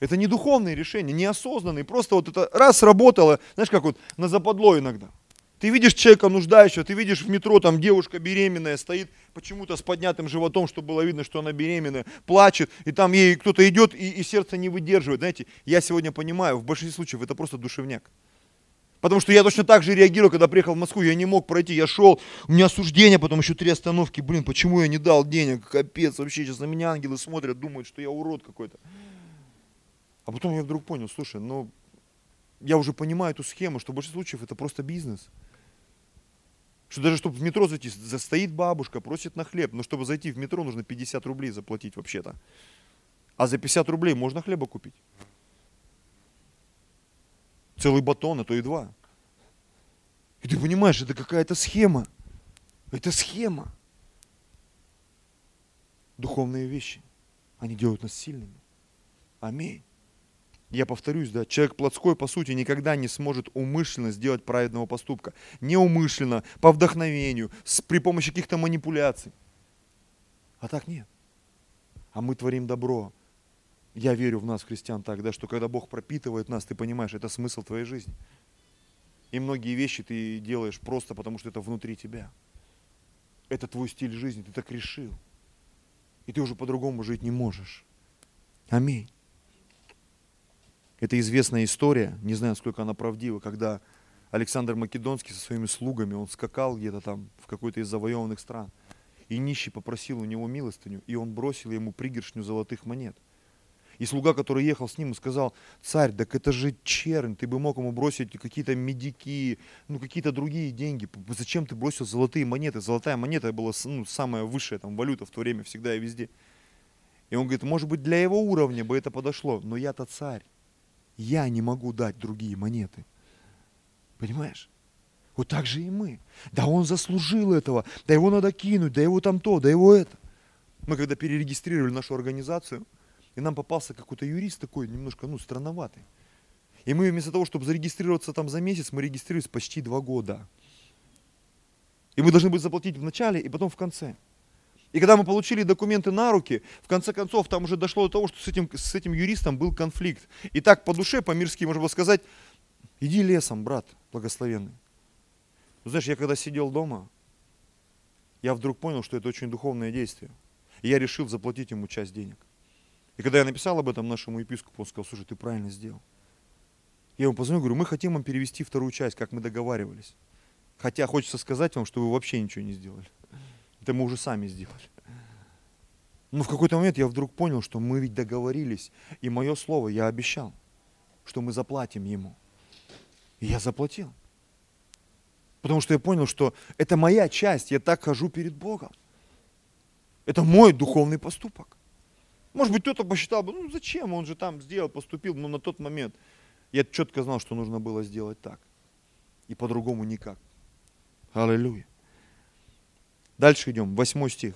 Это не духовные решения, неосознанные. Просто вот это раз сработало, знаешь, как вот на западло иногда. Ты видишь человека нуждающего, ты видишь в метро, там девушка беременная стоит почему-то с поднятым животом, чтобы было видно, что она беременная, плачет, и там ей кто-то идет, и, и сердце не выдерживает. Знаете, я сегодня понимаю, в большинстве случаев это просто душевняк. Потому что я точно так же реагирую, когда приехал в Москву, я не мог пройти, я шел, у меня осуждение, потом еще три остановки, блин, почему я не дал денег, капец, вообще сейчас на меня ангелы смотрят, думают, что я урод какой-то. А потом я вдруг понял, слушай, ну, я уже понимаю эту схему, что в большинстве случаев это просто бизнес. Что даже чтобы в метро зайти, застоит бабушка, просит на хлеб, но чтобы зайти в метро, нужно 50 рублей заплатить вообще-то. А за 50 рублей можно хлеба купить. Целый батон, а то и два. И ты понимаешь, это какая-то схема. Это схема. Духовные вещи, они делают нас сильными. Аминь. Я повторюсь, да, человек плотской, по сути, никогда не сможет умышленно сделать праведного поступка. Неумышленно, по вдохновению, с, при помощи каких-то манипуляций. А так нет. А мы творим добро. Я верю в нас, христиан, так, да, что когда Бог пропитывает нас, ты понимаешь, это смысл твоей жизни. И многие вещи ты делаешь просто потому, что это внутри тебя. Это твой стиль жизни, ты так решил. И ты уже по-другому жить не можешь. Аминь. Это известная история, не знаю, сколько она правдива, когда Александр Македонский со своими слугами, он скакал где-то там в какой-то из завоеванных стран. И нищий попросил у него милостыню, и он бросил ему пригоршню золотых монет. И слуга, который ехал с ним, сказал, царь, так это же чернь, ты бы мог ему бросить какие-то медики, ну какие-то другие деньги. Зачем ты бросил золотые монеты? Золотая монета была ну, самая высшая там валюта в то время, всегда и везде. И он говорит, может быть, для его уровня бы это подошло, но я-то царь я не могу дать другие монеты. Понимаешь? Вот так же и мы. Да он заслужил этого, да его надо кинуть, да его там то, да его это. Мы когда перерегистрировали нашу организацию, и нам попался какой-то юрист такой, немножко, ну, странноватый. И мы вместо того, чтобы зарегистрироваться там за месяц, мы регистрировались почти два года. И мы должны были заплатить в начале и потом в конце. И когда мы получили документы на руки, в конце концов там уже дошло до того, что с этим, с этим юристом был конфликт. И так по душе, по-мирски можно было сказать, иди лесом, брат благословенный. Но знаешь, я когда сидел дома, я вдруг понял, что это очень духовное действие. И я решил заплатить ему часть денег. И когда я написал об этом нашему епископу, он сказал, слушай, ты правильно сделал. Я ему позвонил, говорю, мы хотим вам перевести вторую часть, как мы договаривались. Хотя хочется сказать вам, что вы вообще ничего не сделали. Это мы уже сами сделали. Но в какой-то момент я вдруг понял, что мы ведь договорились, и мое слово я обещал, что мы заплатим ему. И я заплатил. Потому что я понял, что это моя часть, я так хожу перед Богом. Это мой духовный поступок. Может быть, кто-то посчитал бы, ну зачем, он же там сделал, поступил, но на тот момент я четко знал, что нужно было сделать так. И по-другому никак. Аллилуйя. Дальше идем, восьмой стих.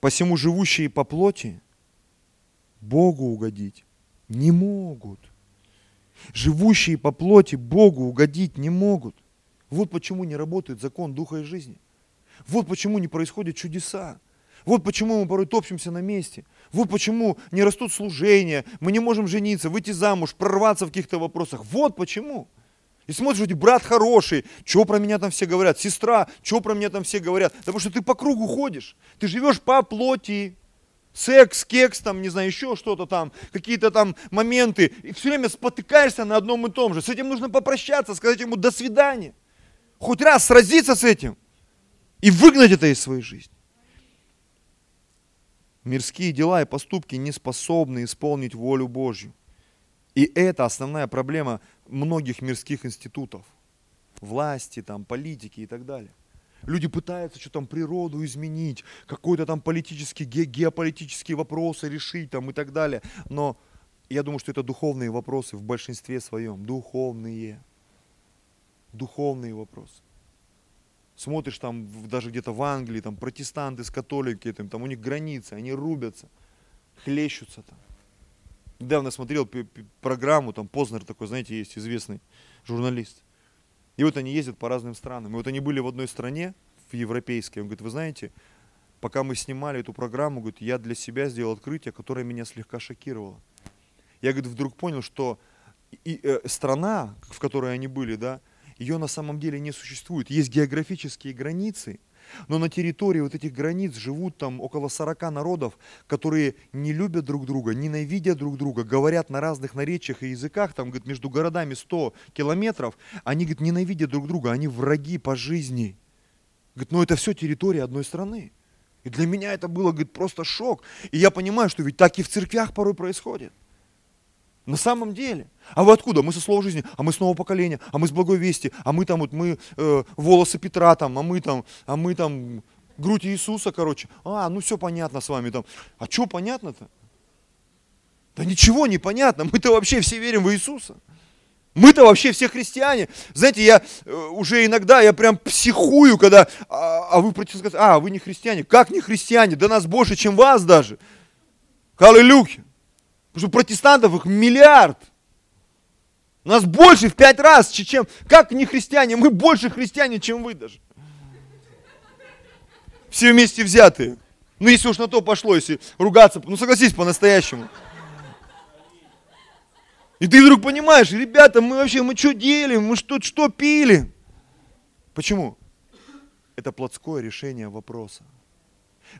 Посему живущие по плоти Богу угодить не могут. Живущие по плоти Богу угодить не могут. Вот почему не работает закон Духа и жизни. Вот почему не происходят чудеса. Вот почему мы порой топчемся на месте. Вот почему не растут служения, мы не можем жениться, выйти замуж, прорваться в каких-то вопросах. Вот почему. И смотришь, вроде брат хороший, что про меня там все говорят, сестра, что про меня там все говорят. Потому что ты по кругу ходишь, ты живешь по плоти, секс, кекс, там, не знаю, еще что-то там, какие-то там моменты, и все время спотыкаешься на одном и том же. С этим нужно попрощаться, сказать ему до свидания. Хоть раз сразиться с этим и выгнать это из своей жизни. Мирские дела и поступки не способны исполнить волю Божью. И это основная проблема многих мирских институтов, власти, там, политики и так далее. Люди пытаются что там природу изменить, какой-то там политический, ге- геополитические вопросы решить там и так далее. Но я думаю, что это духовные вопросы в большинстве своем. Духовные. Духовные вопросы. Смотришь там даже где-то в Англии, там протестанты с католики, там, там у них границы, они рубятся, хлещутся там недавно смотрел программу, там Познер такой, знаете, есть известный журналист. И вот они ездят по разным странам. И вот они были в одной стране, в европейской. Он говорит, вы знаете, пока мы снимали эту программу, говорит, я для себя сделал открытие, которое меня слегка шокировало. Я, говорит, вдруг понял, что и, э, страна, в которой они были, да, ее на самом деле не существует. Есть географические границы, но на территории вот этих границ живут там около 40 народов, которые не любят друг друга, ненавидят друг друга, говорят на разных наречиях и языках, там, говорит, между городами 100 километров, они, говорит, ненавидят друг друга, они враги по жизни. Говорит, ну это все территория одной страны. И для меня это было, говорит, просто шок. И я понимаю, что ведь так и в церквях порой происходит. На самом деле. А вы откуда? Мы со слова жизни, а мы с нового поколения, а мы с благой вести, а мы там вот, мы э, волосы Петра там, а мы там, а мы там грудь Иисуса, короче. А, ну все понятно с вами там. А что понятно-то? Да ничего не понятно. Мы-то вообще все верим в Иисуса. Мы-то вообще все христиане. Знаете, я э, уже иногда, я прям психую, когда, а, а вы против а, вы не христиане. Как не христиане? Да нас больше, чем вас даже. Аллилуйя. Потому что протестантов их миллиард. У нас больше в пять раз, чем... Как не христиане? Мы больше христиане, чем вы даже. Все вместе взятые. Ну, если уж на то пошло, если ругаться, ну, согласись по-настоящему. И ты вдруг понимаешь, ребята, мы вообще, мы что делим, мы что, что пили? Почему? Это плотское решение вопроса.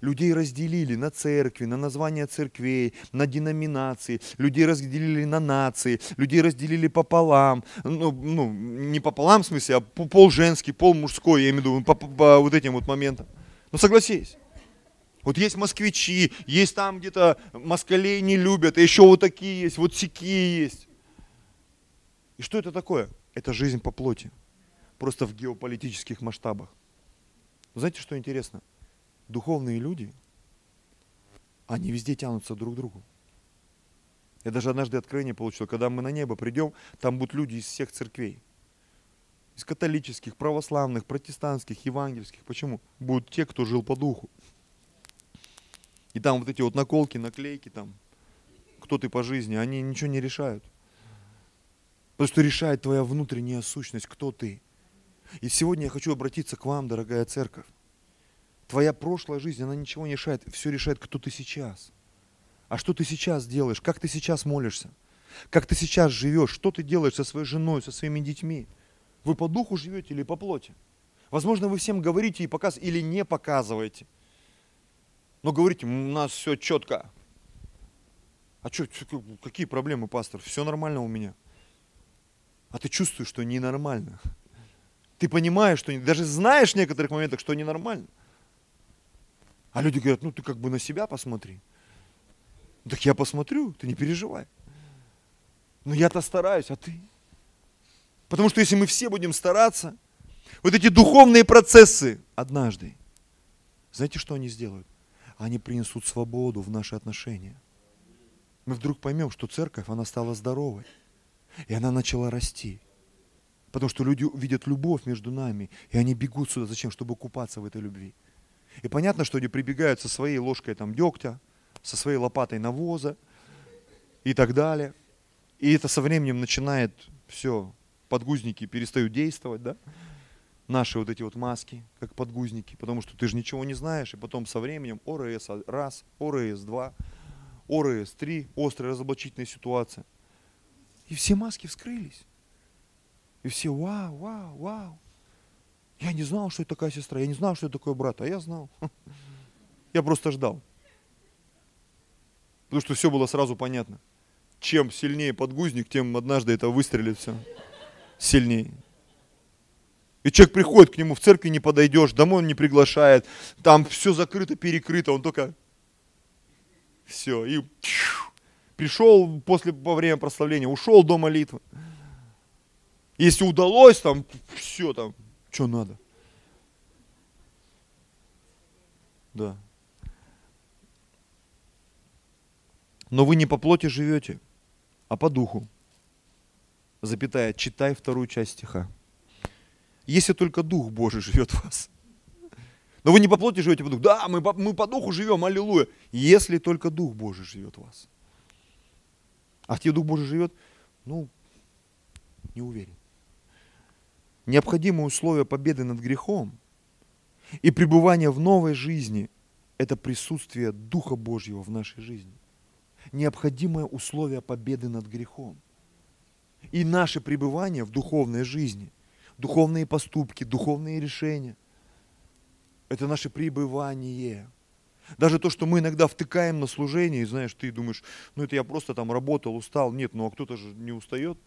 Людей разделили на церкви, на названия церквей, на деноминации. Людей разделили на нации. Людей разделили пополам. Ну, ну не пополам в смысле, а пол женский, пол мужской, я имею в виду, по, по, по вот этим вот моментам. Ну согласись. Вот есть москвичи, есть там где-то москалей не любят, а еще вот такие есть, вот сякие есть. И что это такое? Это жизнь по плоти. Просто в геополитических масштабах. Знаете, что интересно? Духовные люди, они везде тянутся друг к другу. Я даже однажды откровение получил, когда мы на небо придем, там будут люди из всех церквей. Из католических, православных, протестантских, евангельских. Почему? Будут те, кто жил по духу. И там вот эти вот наколки, наклейки, там, кто ты по жизни, они ничего не решают. Потому что решает твоя внутренняя сущность, кто ты. И сегодня я хочу обратиться к вам, дорогая церковь. Твоя прошлая жизнь, она ничего не решает. Все решает, кто ты сейчас. А что ты сейчас делаешь? Как ты сейчас молишься? Как ты сейчас живешь? Что ты делаешь со своей женой, со своими детьми? Вы по духу живете или по плоти? Возможно, вы всем говорите и показываете, или не показываете. Но говорите, у нас все четко. А что, какие проблемы, пастор? Все нормально у меня. А ты чувствуешь, что ненормально. Ты понимаешь, что даже знаешь в некоторых моментах, что ненормально. А люди говорят, ну ты как бы на себя посмотри. Так я посмотрю, ты не переживай. Но я-то стараюсь, а ты? Потому что если мы все будем стараться, вот эти духовные процессы однажды, знаете, что они сделают? Они принесут свободу в наши отношения. Мы вдруг поймем, что церковь, она стала здоровой. И она начала расти. Потому что люди видят любовь между нами, и они бегут сюда. Зачем? Чтобы купаться в этой любви. И понятно, что они прибегают со своей ложкой там дегтя, со своей лопатой навоза и так далее. И это со временем начинает все, подгузники перестают действовать, да? Наши вот эти вот маски, как подгузники, потому что ты же ничего не знаешь, и потом со временем ОРС раз, ОРС два, ОРС три, острая разоблачительная ситуация. И все маски вскрылись. И все, вау, вау, вау. Я не знал, что это такая сестра, я не знал, что это такой брат, а я знал. *laughs* Я просто ждал. Потому что все было сразу понятно. Чем сильнее подгузник, тем однажды это выстрелит все сильнее. И человек приходит к нему, в церкви не подойдешь, домой он не приглашает, там все закрыто, перекрыто, он только все, и пришел после, во время прославления, ушел до молитвы. Если удалось, там все там, что надо? Да. Но вы не по плоти живете, а по духу. Запятая, читай вторую часть стиха. Если только Дух Божий живет в вас. Но вы не по плоти живете, по духу. Да, мы по, мы по духу живем, аллилуйя. Если только Дух Божий живет в вас. А где Дух Божий живет? Ну, не уверен необходимое условие победы над грехом и пребывания в новой жизни – это присутствие Духа Божьего в нашей жизни. Необходимое условие победы над грехом. И наше пребывание в духовной жизни, духовные поступки, духовные решения. Это наше пребывание. Даже то, что мы иногда втыкаем на служение, и знаешь, ты думаешь, ну это я просто там работал, устал. Нет, ну а кто-то же не устает.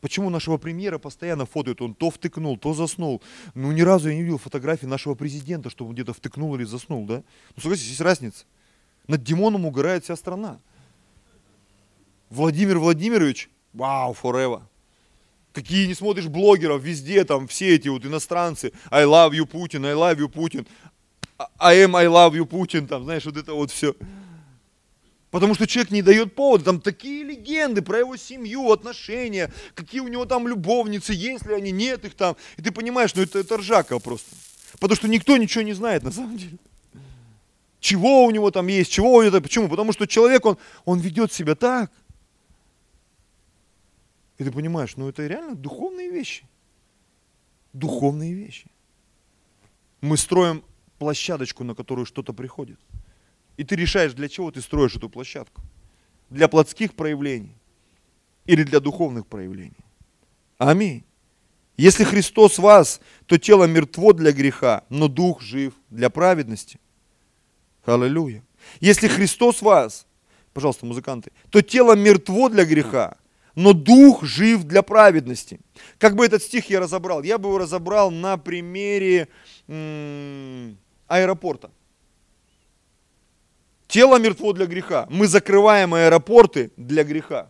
Почему нашего премьера постоянно фотоют? Он то втыкнул, то заснул. Ну, ни разу я не видел фотографии нашего президента, чтобы он где-то втыкнул или заснул, да? Ну, согласитесь, есть разница. Над Димоном угорает вся страна. Владимир Владимирович, вау, forever. Какие не смотришь блогеров, везде там все эти вот иностранцы, I love you, Путин, I love you, Путин, I am, I love you, Путин, там, знаешь, вот это вот все. Потому что человек не дает повода. Там такие легенды про его семью, отношения, какие у него там любовницы, есть ли они, нет их там. И ты понимаешь, ну это, это ржака просто. Потому что никто ничего не знает на самом деле. Чего у него там есть, чего у него Почему? Потому что человек, он, он ведет себя так. И ты понимаешь, ну это реально духовные вещи. Духовные вещи. Мы строим площадочку, на которую что-то приходит. И ты решаешь, для чего ты строишь эту площадку. Для плотских проявлений или для духовных проявлений. Аминь. Если Христос вас, то тело мертво для греха, но дух жив для праведности. Аллилуйя. Если Христос вас, пожалуйста, музыканты, то тело мертво для греха, но дух жив для праведности. Как бы этот стих я разобрал? Я бы его разобрал на примере м- аэропорта. Тело мертво для греха. Мы закрываем аэропорты для греха.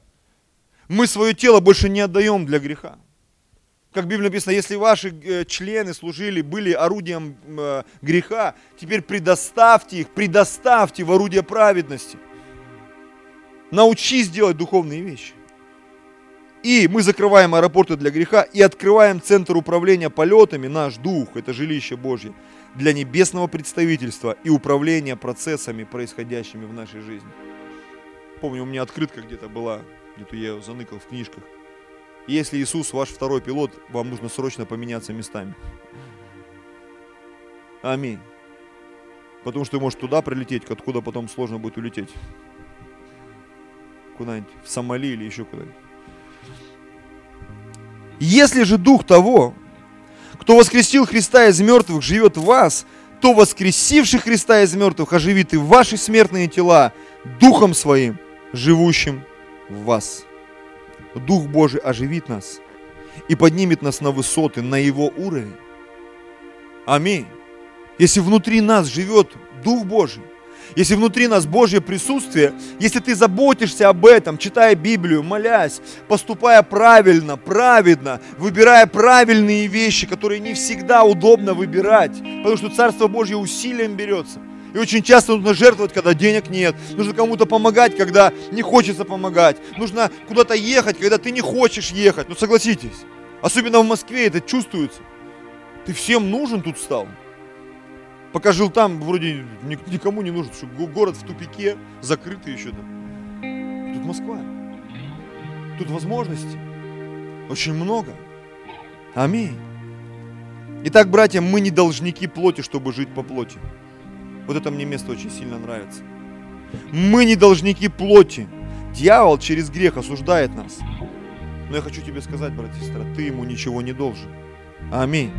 Мы свое тело больше не отдаем для греха. Как в Библии написано, если ваши э, члены служили, были орудием э, греха, теперь предоставьте их, предоставьте в орудие праведности. Научись делать духовные вещи. И мы закрываем аэропорты для греха и открываем центр управления полетами, наш дух, это жилище Божье для небесного представительства и управления процессами, происходящими в нашей жизни. Помню, у меня открытка где-то была, где-то я ее заныкал в книжках. Если Иисус ваш второй пилот, вам нужно срочно поменяться местами. Аминь. Потому что ты можешь туда прилететь, откуда потом сложно будет улететь. Куда-нибудь в Сомали или еще куда-нибудь. Если же дух того, кто воскресил Христа из мертвых, живет в вас, то воскресивший Христа из мертвых оживит и ваши смертные тела Духом Своим, живущим в вас. Дух Божий оживит нас и поднимет нас на высоты, на Его уровень. Аминь. Если внутри нас живет Дух Божий, если внутри нас Божье присутствие, если ты заботишься об этом, читая Библию, молясь, поступая правильно, праведно, выбирая правильные вещи, которые не всегда удобно выбирать, потому что Царство Божье усилием берется. И очень часто нужно жертвовать, когда денег нет. Нужно кому-то помогать, когда не хочется помогать. Нужно куда-то ехать, когда ты не хочешь ехать. Ну согласитесь, особенно в Москве это чувствуется. Ты всем нужен тут стал. Пока жил там, вроде никому не нужен, что город в тупике, закрытый еще там. Тут Москва. Тут возможностей очень много. Аминь. Итак, братья, мы не должники плоти, чтобы жить по плоти. Вот это мне место очень сильно нравится. Мы не должники плоти. Дьявол через грех осуждает нас. Но я хочу тебе сказать, брат и сестра, ты ему ничего не должен. Аминь.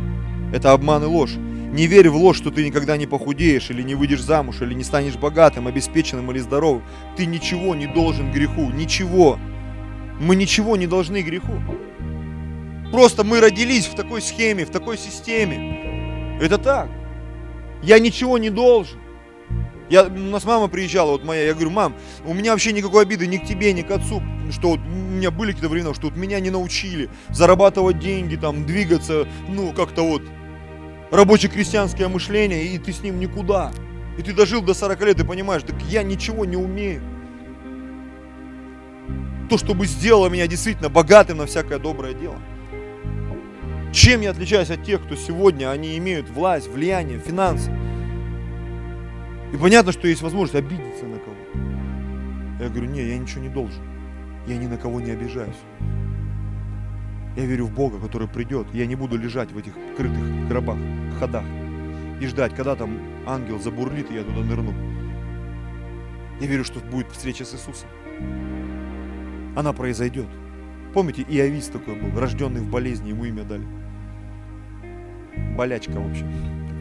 Это обман и ложь. Не верь в ложь, что ты никогда не похудеешь, или не выйдешь замуж, или не станешь богатым, обеспеченным или здоровым. Ты ничего не должен греху, ничего. Мы ничего не должны греху. Просто мы родились в такой схеме, в такой системе. Это так. Я ничего не должен. Я, у нас мама приезжала, вот моя, я говорю, мам, у меня вообще никакой обиды ни к тебе, ни к отцу, что вот у меня были какие-то времена, что вот меня не научили зарабатывать деньги, там, двигаться, ну, как-то вот, рабоче-крестьянское мышление, и ты с ним никуда. И ты дожил до 40 лет и понимаешь, так я ничего не умею. То, чтобы сделало меня действительно богатым на всякое доброе дело. Чем я отличаюсь от тех, кто сегодня, они имеют власть, влияние, финансы. И понятно, что есть возможность обидеться на кого-то. Я говорю, не, я ничего не должен. Я ни на кого не обижаюсь. Я верю в Бога, который придет. Я не буду лежать в этих крытых гробах, ходах и ждать, когда там ангел забурлит, и я туда нырну. Я верю, что будет встреча с Иисусом. Она произойдет. Помните, Иовис такой был, рожденный в болезни, ему имя дали. Болячка вообще.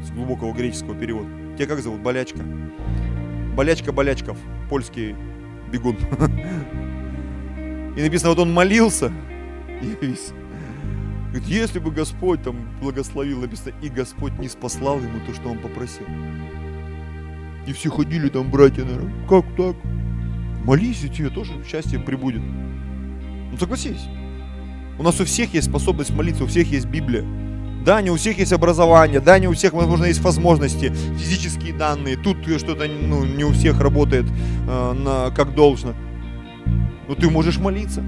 С глубокого греческого перевода. Тебя как зовут? Болячка. Болячка Болячков. Польский бегун. *laughs* И написано, вот он молился. И весь. Говорит, если бы Господь там благословил, написано, и Господь не спаслал ему то, что он попросил. И все ходили там, братья, наверное, как так? Молись, и тебе тоже счастье прибудет. Ну согласись. У нас у всех есть способность молиться, у всех есть Библия. Да, не у всех есть образование, да, не у всех, возможно, есть возможности, физические данные. Тут что-то ну, не у всех работает э, на, как должно. Но ты можешь молиться.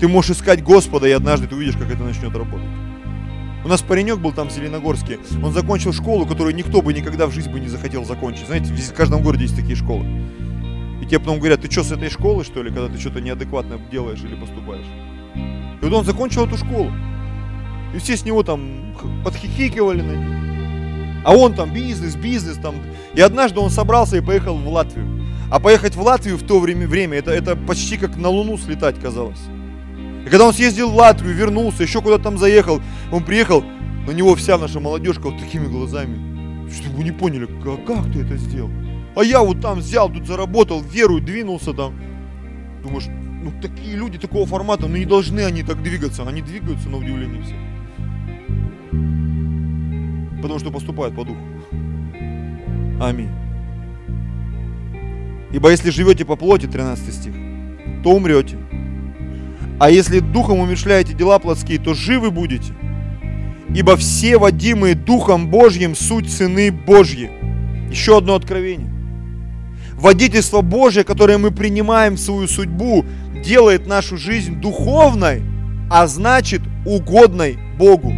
Ты можешь искать Господа, и однажды ты увидишь, как это начнет работать. У нас паренек был там в Зеленогорске. Он закончил школу, которую никто бы никогда в жизни бы не захотел закончить. Знаете, в каждом городе есть такие школы. И тебе потом говорят, ты что, с этой школы, что ли, когда ты что-то неадекватно делаешь или поступаешь? И вот он закончил эту школу. И все с него там подхихикивали на них. А он там бизнес, бизнес там. И однажды он собрался и поехал в Латвию. А поехать в Латвию в то время, время это, это почти как на Луну слетать казалось. И когда он съездил в Латвию, вернулся, еще куда-то там заехал, он приехал, на него вся наша молодежка вот такими глазами. Чтобы вы не поняли, как, как ты это сделал? А я вот там взял, тут заработал, верую, двинулся там. Думаешь, ну такие люди такого формата, ну не должны они так двигаться. Они двигаются на удивление все. Потому что поступают по духу. Аминь. Ибо если живете по плоти, 13 стих, то умрете. А если духом умешляете дела плотские, то живы будете. Ибо все водимые Духом Божьим суть сыны Божьи. Еще одно откровение. Водительство Божье, которое мы принимаем в свою судьбу, делает нашу жизнь духовной, а значит угодной Богу.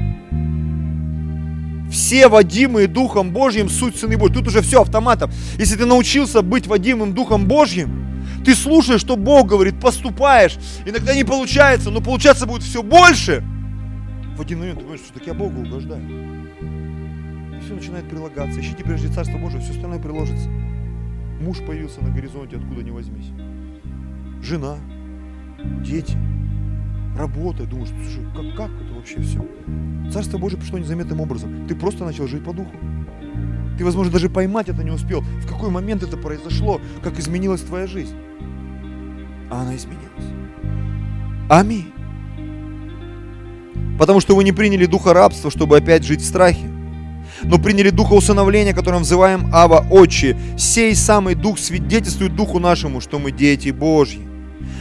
Все водимые Духом Божьим суть сыны Божьи. Тут уже все автоматом. Если ты научился быть водимым Духом Божьим, ты слушаешь, что Бог говорит, поступаешь. Иногда не получается, но получаться будет все больше. В один момент ты понимаешь, что так я Богу угождаю. И все начинает прилагаться. Ищите прежде Царство Божие, все остальное приложится. Муж появился на горизонте, откуда не возьмись. Жена, дети, работа. Думаешь, как, как это вообще все? Царство Божие пришло незаметным образом. Ты просто начал жить по духу. Ты, возможно, даже поймать это не успел. В какой момент это произошло, как изменилась твоя жизнь а она изменилась. Аминь. Потому что вы не приняли духа рабства, чтобы опять жить в страхе, но приняли духа усыновления, которым взываем Ава Отче. Сей самый дух свидетельствует духу нашему, что мы дети Божьи.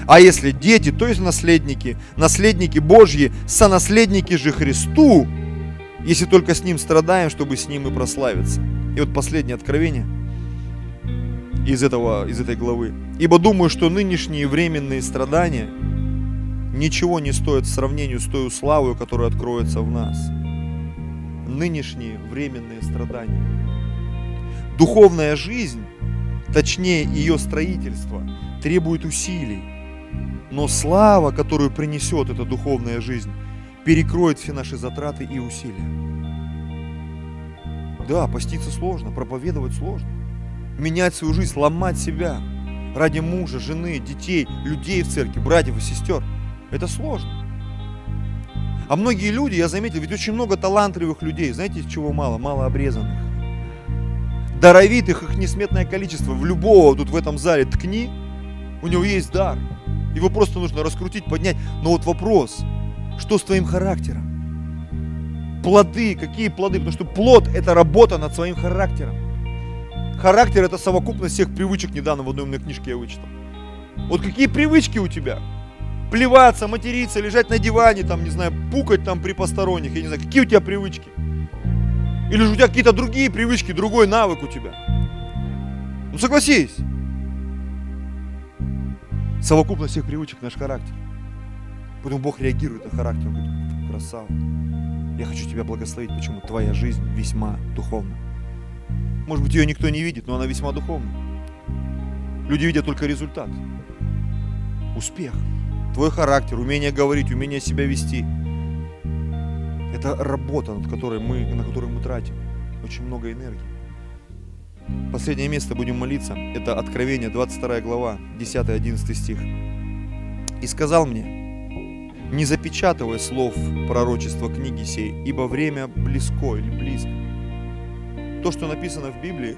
А если дети, то есть наследники, наследники Божьи, сонаследники же Христу, если только с Ним страдаем, чтобы с Ним и прославиться. И вот последнее откровение – из, этого, из этой главы. Ибо думаю, что нынешние временные страдания ничего не стоят в сравнении с той славой, которая откроется в нас. Нынешние временные страдания. Духовная жизнь, точнее ее строительство, требует усилий. Но слава, которую принесет эта духовная жизнь, перекроет все наши затраты и усилия. Да, поститься сложно, проповедовать сложно менять свою жизнь, ломать себя ради мужа, жены, детей, людей в церкви, братьев и сестер. Это сложно. А многие люди, я заметил, ведь очень много талантливых людей, знаете, чего мало? Мало обрезанных. Даровитых их несметное количество. В любого тут в этом зале ткни, у него есть дар. Его просто нужно раскрутить, поднять. Но вот вопрос, что с твоим характером? Плоды, какие плоды? Потому что плод – это работа над своим характером. Характер это совокупность всех привычек, недавно в одной умной книжке я вычитал. Вот какие привычки у тебя? Плеваться, материться, лежать на диване, там, не знаю, пукать там при посторонних, я не знаю, какие у тебя привычки? Или же у тебя какие-то другие привычки, другой навык у тебя? Ну согласись. Совокупность всех привычек наш характер. Поэтому Бог реагирует на характер. Говорит, красава. Я хочу тебя благословить. Почему? Твоя жизнь весьма духовна. Может быть, ее никто не видит, но она весьма духовна. Люди видят только результат. Успех. Твой характер, умение говорить, умение себя вести. Это работа, над которой мы, на которую мы тратим очень много энергии. Последнее место будем молиться. Это Откровение, 22 глава, 10-11 стих. «И сказал мне, не запечатывая слов пророчества книги сей, ибо время близко или близко. То, что написано в Библии,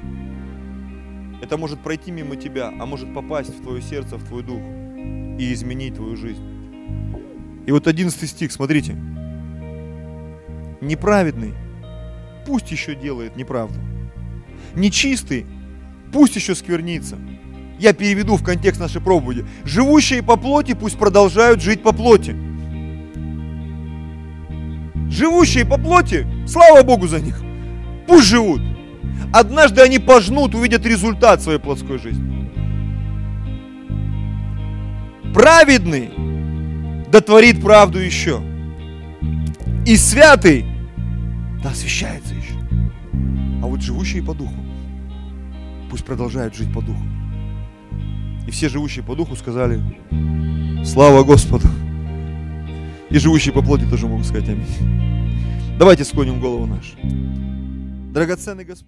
это может пройти мимо тебя, а может попасть в твое сердце, в твой дух и изменить твою жизнь. И вот 11 стих, смотрите. Неправедный пусть еще делает неправду. Нечистый пусть еще сквернится. Я переведу в контекст нашей проповеди. Живущие по плоти пусть продолжают жить по плоти. Живущие по плоти, слава Богу за них, пусть живут. Однажды они пожнут, увидят результат своей плотской жизни. Праведный дотворит правду еще. И святый да освящается еще. А вот живущие по духу, пусть продолжают жить по духу. И все живущие по духу сказали, слава Господу. И живущие по плоти тоже могут сказать аминь. Давайте склоним голову нашу. Драгоценный Господь.